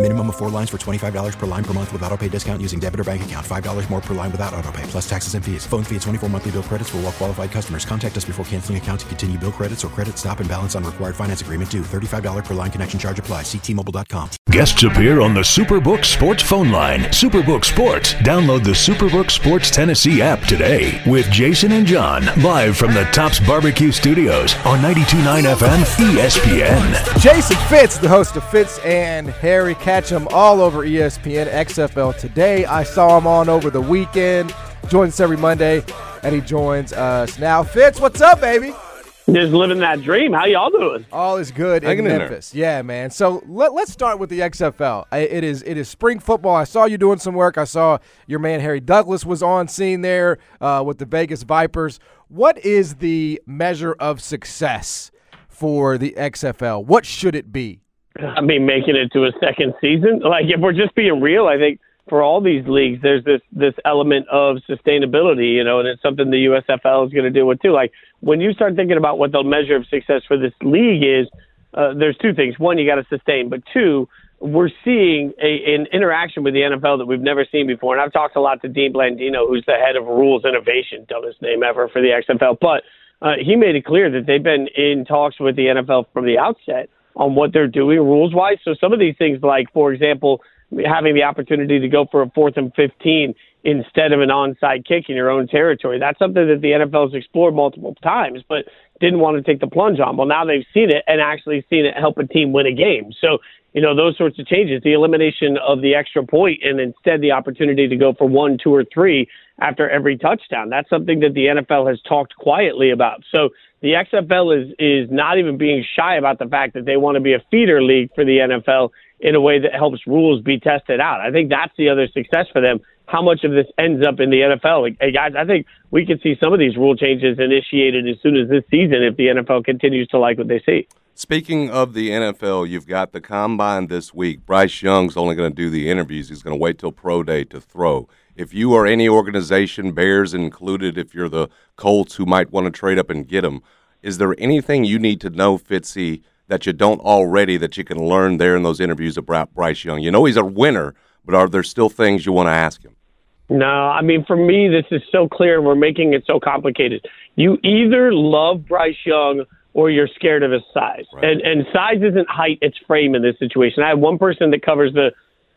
Minimum of four lines for $25 per line per month with auto pay discount using debit or bank account. $5 more per line without auto pay, plus taxes and fees. Phone fee at 24 monthly bill credits for all well qualified customers. Contact us before canceling account to continue bill credits or credit stop and balance on required finance agreement due. $35 per line connection charge apply. Ctmobile.com. Guests appear on the Superbook Sports phone line. Superbook Sports. Download the Superbook Sports Tennessee app today with Jason and John live from the Tops Barbecue Studios on 92.9 FM ESPN. Jason Fitz, the host of Fitz and Harry, catch him all over ESPN XFL today. I saw him on over the weekend. Joins us every Monday, and he joins us now. Fitz, what's up, baby? Just living that dream. How y'all doing? All is good in Hanging in there. Memphis. Yeah, man. So let, let's start with the XFL. It is it is spring football. I saw you doing some work. I saw your man Harry Douglas was on scene there uh, with the Vegas Vipers. What is the measure of success for the XFL? What should it be? I mean, making it to a second season. Like, if we're just being real, I think for all these leagues, there's this this element of sustainability, you know, and it's something the USFL is going to deal with too. Like, when you start thinking about what the measure of success for this league is, uh, there's two things. One, you got to sustain, but two, we're seeing a, an interaction with the NFL that we've never seen before. And I've talked a lot to Dean Blandino, who's the head of rules innovation, dumbest name ever for the XFL, but uh, he made it clear that they've been in talks with the NFL from the outset on what they're doing rules wise. So some of these things, like for example, having the opportunity to go for a fourth and 15 instead of an onside kick in your own territory, that's something that the NFL has explored multiple times, but didn't want to take the plunge on. Well, now they've seen it and actually seen it help a team win a game. So, you know, those sorts of changes, the elimination of the extra point and instead the opportunity to go for one, two, or three after every touchdown. That's something that the NFL has talked quietly about. So the XFL is is not even being shy about the fact that they want to be a feeder league for the NFL in a way that helps rules be tested out. I think that's the other success for them. How much of this ends up in the NFL? Like, hey guys, I think we could see some of these rule changes initiated as soon as this season if the NFL continues to like what they see. Speaking of the NFL, you've got the combine this week. Bryce Young's only going to do the interviews. He's going to wait till pro day to throw. If you are any organization, Bears included, if you're the Colts who might want to trade up and get him, is there anything you need to know, Fitzy, that you don't already that you can learn there in those interviews about Bryce Young? You know he's a winner, but are there still things you want to ask him? No, I mean, for me, this is so clear and we're making it so complicated. You either love Bryce Young or you're scared of his size. Right. And, and size isn't height, it's frame in this situation. I have one person that covers the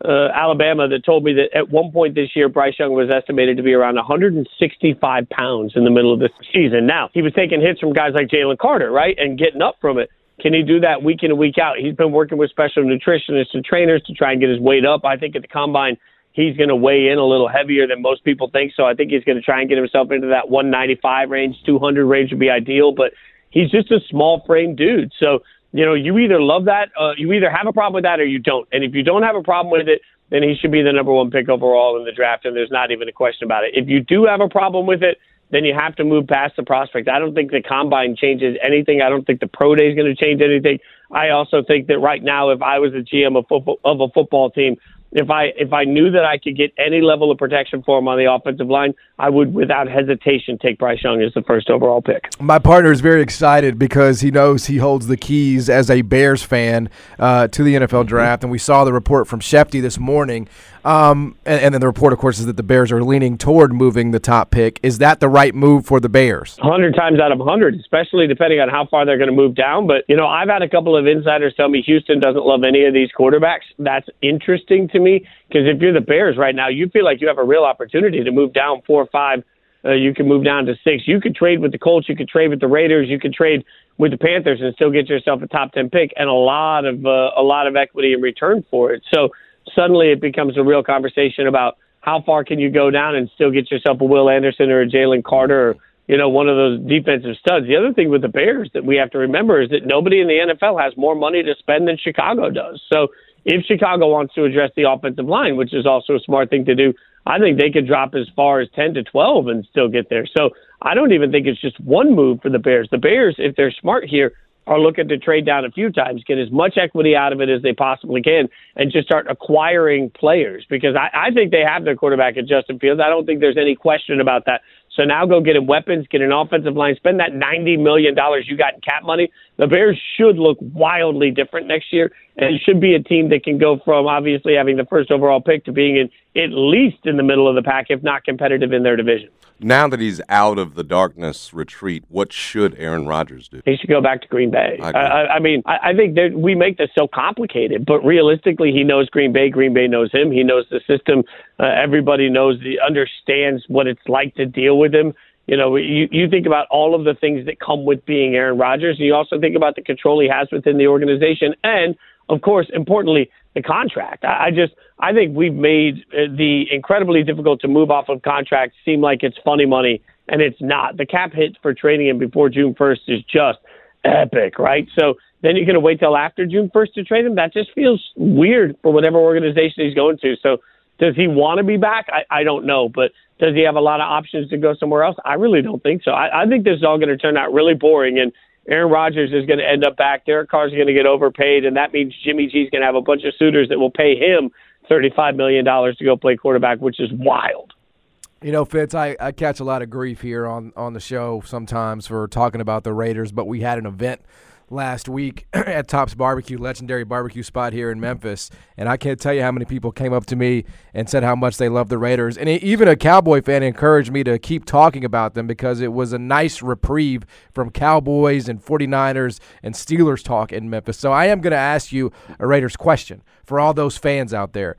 uh, Alabama that told me that at one point this year, Bryce Young was estimated to be around 165 pounds in the middle of the season. Now, he was taking hits from guys like Jalen Carter, right, and getting up from it. Can he do that week in and week out? He's been working with special nutritionists and trainers to try and get his weight up. I think at the combine, he's going to weigh in a little heavier than most people think. So I think he's going to try and get himself into that 195 range, 200 range would be ideal. But he's just a small frame dude. So, you know, you either love that, uh, you either have a problem with that or you don't. And if you don't have a problem with it, then he should be the number one pick overall in the draft. And there's not even a question about it. If you do have a problem with it, then you have to move past the prospect. I don't think the combine changes anything. I don't think the pro day is going to change anything. I also think that right now, if I was a GM of of a football team, if I if I knew that I could get any level of protection for him on the offensive line, I would without hesitation take Bryce Young as the first overall pick. My partner is very excited because he knows he holds the keys as a Bears fan uh, to the NFL draft, and we saw the report from Schefty this morning. Um, and, and then the report, of course, is that the Bears are leaning toward moving the top pick. Is that the right move for the Bears? hundred times out of hundred, especially depending on how far they're going to move down. But you know, I've had a couple of insiders tell me Houston doesn't love any of these quarterbacks. That's interesting to me because if you're the Bears right now, you feel like you have a real opportunity to move down four or five. Uh, you can move down to six. You could trade with the Colts. You could trade with the Raiders. You could trade with the Panthers and still get yourself a top ten pick and a lot of uh, a lot of equity in return for it. So suddenly it becomes a real conversation about how far can you go down and still get yourself a Will Anderson or a Jalen Carter or you know one of those defensive studs. The other thing with the Bears that we have to remember is that nobody in the NFL has more money to spend than Chicago does. So if Chicago wants to address the offensive line, which is also a smart thing to do, I think they could drop as far as 10 to 12 and still get there. So I don't even think it's just one move for the Bears. The Bears, if they're smart here, are looking to trade down a few times, get as much equity out of it as they possibly can, and just start acquiring players because I, I think they have their quarterback at Justin Fields. I don't think there's any question about that. So now go get him weapons, get an offensive line, spend that $90 million you got in cap money. The Bears should look wildly different next year, and should be a team that can go from obviously having the first overall pick to being in, at least in the middle of the pack, if not competitive in their division. Now that he's out of the darkness retreat, what should Aaron Rodgers do? He should go back to Green Bay. I, I, I mean, I, I think that we make this so complicated, but realistically, he knows Green Bay. Green Bay knows him. He knows the system. Uh, everybody knows, the, understands what it's like to deal with him. You know, you, you think about all of the things that come with being Aaron Rodgers, and you also think about the control he has within the organization, and of course, importantly, the contract. I, I just I think we've made uh, the incredibly difficult to move off of contracts seem like it's funny money, and it's not. The cap hit for trading him before June 1st is just epic, right? So then you're going to wait till after June 1st to trade him. That just feels weird for whatever organization he's going to. So does he want to be back? I, I don't know, but does he have a lot of options to go somewhere else? I really don't think so. I, I think this is all going to turn out really boring and Aaron Rodgers is going to end up back. Derek Carr is going to get overpaid, and that means Jimmy G is going to have a bunch of suitors that will pay him $35 million to go play quarterback, which is wild. You know, Fitz, I, I catch a lot of grief here on, on the show sometimes for talking about the Raiders, but we had an event – last week at Tops Barbecue, legendary barbecue spot here in Memphis. And I can't tell you how many people came up to me and said how much they love the Raiders. And even a Cowboy fan encouraged me to keep talking about them because it was a nice reprieve from Cowboys and 49ers and Steelers talk in Memphis. So I am going to ask you a Raiders question for all those fans out there.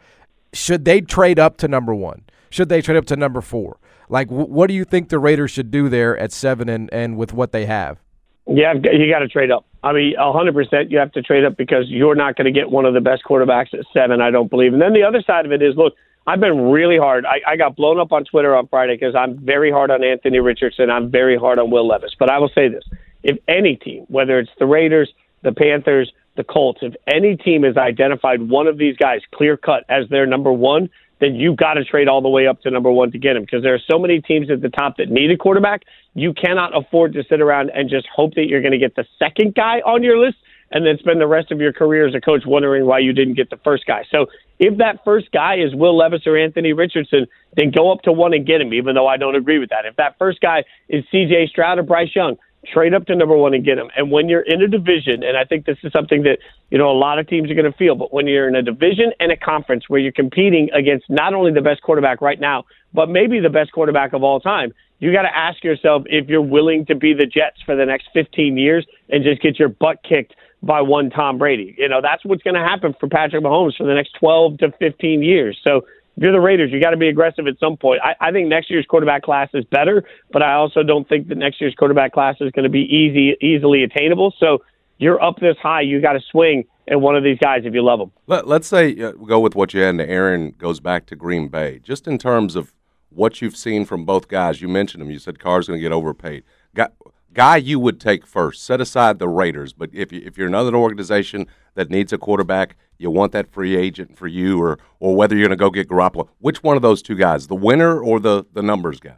Should they trade up to number one? Should they trade up to number four? Like, what do you think the Raiders should do there at seven and, and with what they have? Yeah, you got to trade up. I mean, 100% you have to trade up because you're not going to get one of the best quarterbacks at seven, I don't believe. And then the other side of it is look, I've been really hard. I, I got blown up on Twitter on Friday because I'm very hard on Anthony Richardson. I'm very hard on Will Levis. But I will say this if any team, whether it's the Raiders, the Panthers, the Colts, if any team has identified one of these guys clear cut as their number one, then you've got to trade all the way up to number one to get him because there are so many teams at the top that need a quarterback. You cannot afford to sit around and just hope that you're going to get the second guy on your list and then spend the rest of your career as a coach wondering why you didn't get the first guy. So if that first guy is Will Levis or Anthony Richardson, then go up to one and get him, even though I don't agree with that. If that first guy is CJ Stroud or Bryce Young, trade up to number one and get him. And when you're in a division, and I think this is something that you know a lot of teams are going to feel, but when you're in a division and a conference where you're competing against not only the best quarterback right now, but maybe the best quarterback of all time, you got to ask yourself if you're willing to be the Jets for the next 15 years and just get your butt kicked by one Tom Brady. You know that's what's going to happen for Patrick Mahomes for the next 12 to 15 years. So if you're the Raiders, you got to be aggressive at some point. I, I think next year's quarterback class is better, but I also don't think that next year's quarterback class is going to be easy, easily attainable. So you're up this high, you got to swing at one of these guys if you love them. Let, us say uh, go with what you had, and Aaron goes back to Green Bay. Just in terms of what you've seen from both guys, you mentioned them. You said Carr's going to get overpaid. Got, guy you would take first. Set aside the Raiders, but if you, if you're another organization that needs a quarterback, you want that free agent for you, or or whether you're going to go get Garoppolo. Which one of those two guys, the winner or the the numbers guy?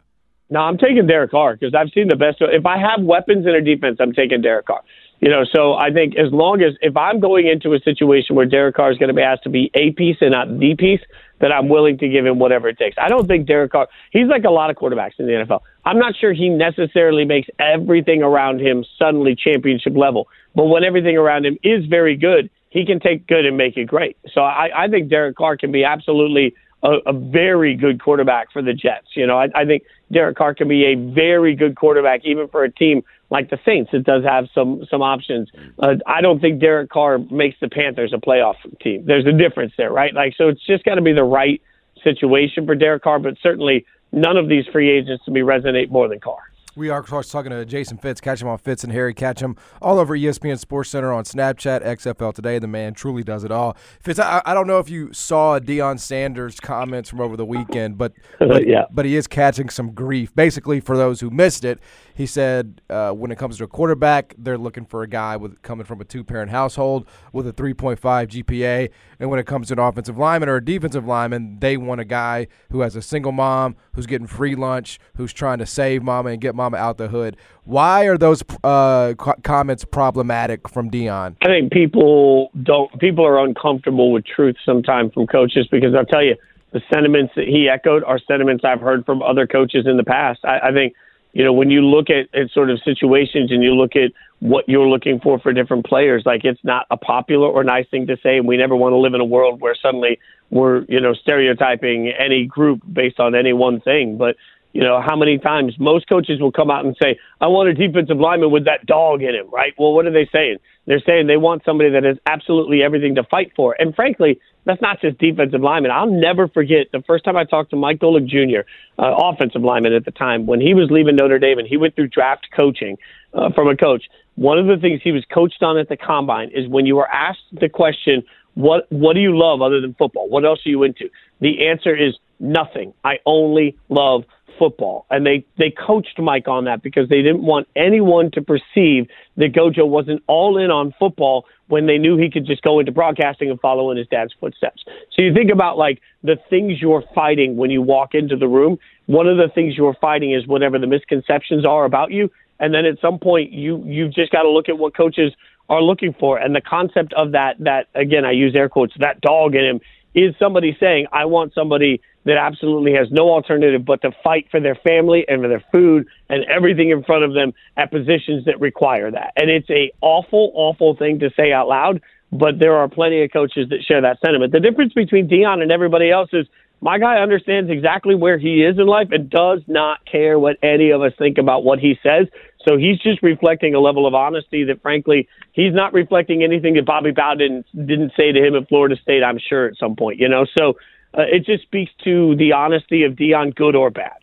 No, I'm taking Derek Carr because I've seen the best. If I have weapons in a defense, I'm taking Derek Carr. You know, so I think as long as if I'm going into a situation where Derek Carr is going to be asked to be a piece and not the piece, that I'm willing to give him whatever it takes. I don't think Derek Carr. He's like a lot of quarterbacks in the NFL. I'm not sure he necessarily makes everything around him suddenly championship level, but when everything around him is very good, he can take good and make it great. So I, I think Derek Carr can be absolutely a, a very good quarterback for the Jets. You know, I, I think Derek Carr can be a very good quarterback even for a team like the Saints. It does have some some options. Uh, I don't think Derek Carr makes the Panthers a playoff team. There's a difference there, right? Like, so it's just got to be the right situation for Derek Carr. But certainly, none of these free agents to me resonate more than Carr. We are, of course, talking to Jason Fitz. Catch him on Fitz and Harry. Catch him all over ESPN Sports Center on Snapchat, XFL Today. The man truly does it all. Fitz, I, I don't know if you saw Deion Sanders' comments from over the weekend, but but, yeah. but he is catching some grief. Basically, for those who missed it, he said uh, when it comes to a quarterback, they're looking for a guy with coming from a two-parent household with a 3.5 GPA, and when it comes to an offensive lineman or a defensive lineman, they want a guy who has a single mom, who's getting free lunch, who's trying to save mama and get mama out the hood. Why are those uh, co- comments problematic from Deion? I think people don't. People are uncomfortable with truth sometimes from coaches because I'll tell you the sentiments that he echoed are sentiments I've heard from other coaches in the past. I, I think you know when you look at, at sort of situations and you look at what you're looking for for different players, like it's not a popular or nice thing to say, and we never want to live in a world where suddenly we're you know stereotyping any group based on any one thing, but you know, how many times most coaches will come out and say, I want a defensive lineman with that dog in him, right? Well, what are they saying? They're saying they want somebody that has absolutely everything to fight for. And frankly, that's not just defensive lineman. I'll never forget the first time I talked to Mike Golic Jr., uh, offensive lineman at the time, when he was leaving Notre Dame and he went through draft coaching uh, from a coach. One of the things he was coached on at the combine is when you were asked the question, what what do you love other than football? What else are you into? The answer is nothing. I only love football. And they, they coached Mike on that because they didn't want anyone to perceive that Gojo wasn't all in on football when they knew he could just go into broadcasting and follow in his dad's footsteps. So you think about like the things you're fighting when you walk into the room. One of the things you're fighting is whatever the misconceptions are about you. And then at some point you you've just got to look at what coaches are looking for. And the concept of that that again I use air quotes, that dog in him is somebody saying, I want somebody that absolutely has no alternative but to fight for their family and for their food and everything in front of them at positions that require that. And it's a awful, awful thing to say out loud, but there are plenty of coaches that share that sentiment. The difference between Deion and everybody else is my guy understands exactly where he is in life and does not care what any of us think about what he says. So he's just reflecting a level of honesty that, frankly, he's not reflecting anything that Bobby Bowden didn't say to him at Florida State. I'm sure at some point, you know. So uh, it just speaks to the honesty of Deion, good or bad.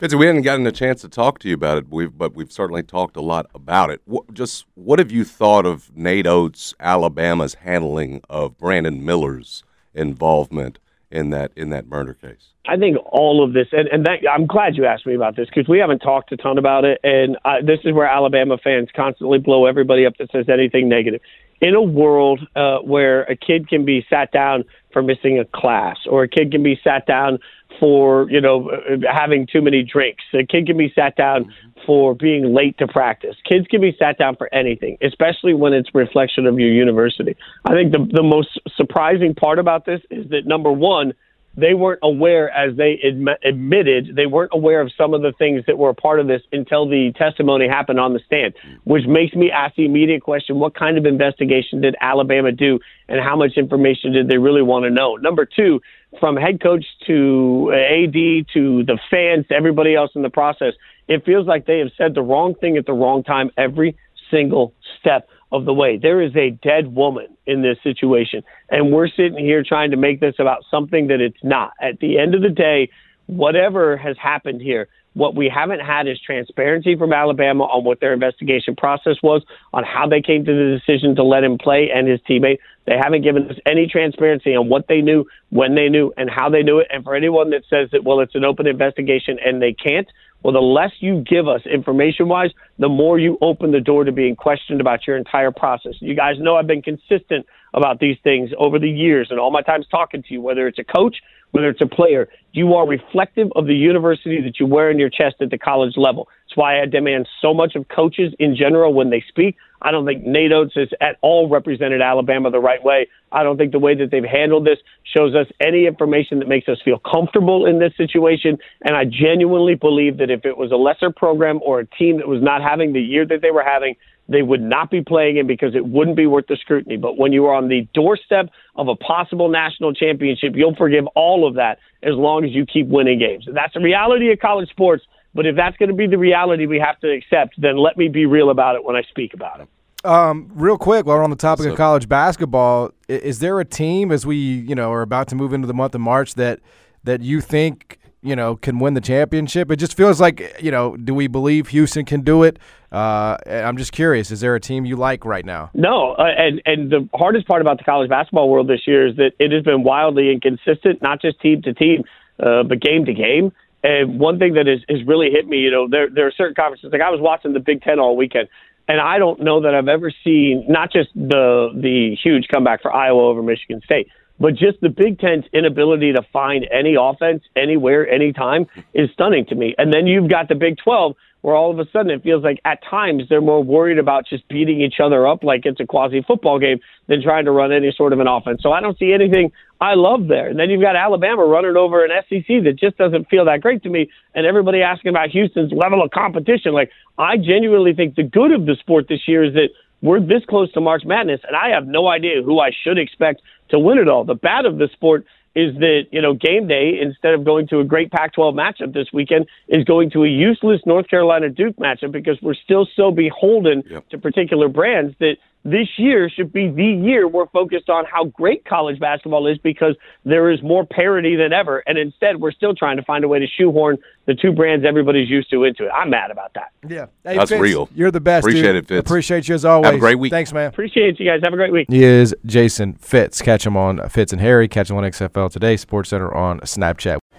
Fitzy, we haven't gotten a chance to talk to you about it, we've, but we've certainly talked a lot about it. What, just what have you thought of Nate Oats, Alabama's handling of Brandon Miller's involvement in that in that murder case? I think all of this, and, and that, I'm glad you asked me about this because we haven't talked a ton about it, and I, this is where Alabama fans constantly blow everybody up that says anything negative. In a world uh, where a kid can be sat down for missing a class, or a kid can be sat down for you know having too many drinks, a kid can be sat down for being late to practice. Kids can be sat down for anything, especially when it's reflection of your university. I think the the most surprising part about this is that number one they weren't aware, as they admi- admitted, they weren't aware of some of the things that were a part of this until the testimony happened on the stand, which makes me ask the immediate question what kind of investigation did Alabama do, and how much information did they really want to know? Number two, from head coach to AD to the fans to everybody else in the process, it feels like they have said the wrong thing at the wrong time every single step of the way. There is a dead woman in this situation, and we're sitting here trying to make this about something that it's not. At the end of the day, whatever has happened here, what we haven't had is transparency from Alabama on what their investigation process was, on how they came to the decision to let him play and his teammate. They haven't given us any transparency on what they knew, when they knew, and how they knew it. And for anyone that says that, well, it's an open investigation and they can't, well, the less you give us information wise, the more you open the door to being questioned about your entire process. You guys know I've been consistent about these things over the years and all my times talking to you, whether it's a coach, whether it's a player. You are reflective of the university that you wear in your chest at the college level. That's why I demand so much of coaches in general when they speak. I don't think Nate Oats has at all represented Alabama the right way. I don't think the way that they've handled this shows us any information that makes us feel comfortable in this situation. And I genuinely believe that if it was a lesser program or a team that was not having the year that they were having, they would not be playing him because it wouldn't be worth the scrutiny. But when you are on the doorstep of a possible national championship, you'll forgive all of that as long as you keep winning games. That's the reality of college sports. But if that's going to be the reality we have to accept, then let me be real about it when I speak about it. Um, real quick, while we're on the topic of college basketball, is there a team as we you know are about to move into the month of March that that you think you know can win the championship? It just feels like you know. Do we believe Houston can do it? Uh, I'm just curious. Is there a team you like right now? No, uh, and and the hardest part about the college basketball world this year is that it has been wildly inconsistent, not just team to team, uh, but game to game. And one thing that has, has really hit me, you know, there there are certain conferences. Like I was watching the Big Ten all weekend, and I don't know that I've ever seen not just the the huge comeback for Iowa over Michigan State, but just the Big Ten's inability to find any offense anywhere, anytime is stunning to me. And then you've got the Big 12, where all of a sudden it feels like at times they're more worried about just beating each other up like it's a quasi football game than trying to run any sort of an offense. So I don't see anything I love there. And then you've got Alabama running over an SEC that just doesn't feel that great to me. And everybody asking about Houston's level of competition. Like, I genuinely think the good of the sport this year is that we're this close to March Madness, and I have no idea who I should expect to win it all. The bad of the sport is that you know game day instead of going to a great Pac-12 matchup this weekend is going to a useless North Carolina Duke matchup because we're still so beholden yep. to particular brands that this year should be the year we're focused on how great college basketball is because there is more parity than ever. And instead, we're still trying to find a way to shoehorn the two brands everybody's used to into it. I'm mad about that. Yeah. Hey, That's Fitz, real. You're the best. Appreciate dude. it, Fitz. Appreciate you as always. Have a great week. Thanks, man. Appreciate you guys. Have a great week. He is Jason Fitz. Catch him on Fitz and Harry. Catch him on XFL Today, Sports Center on Snapchat.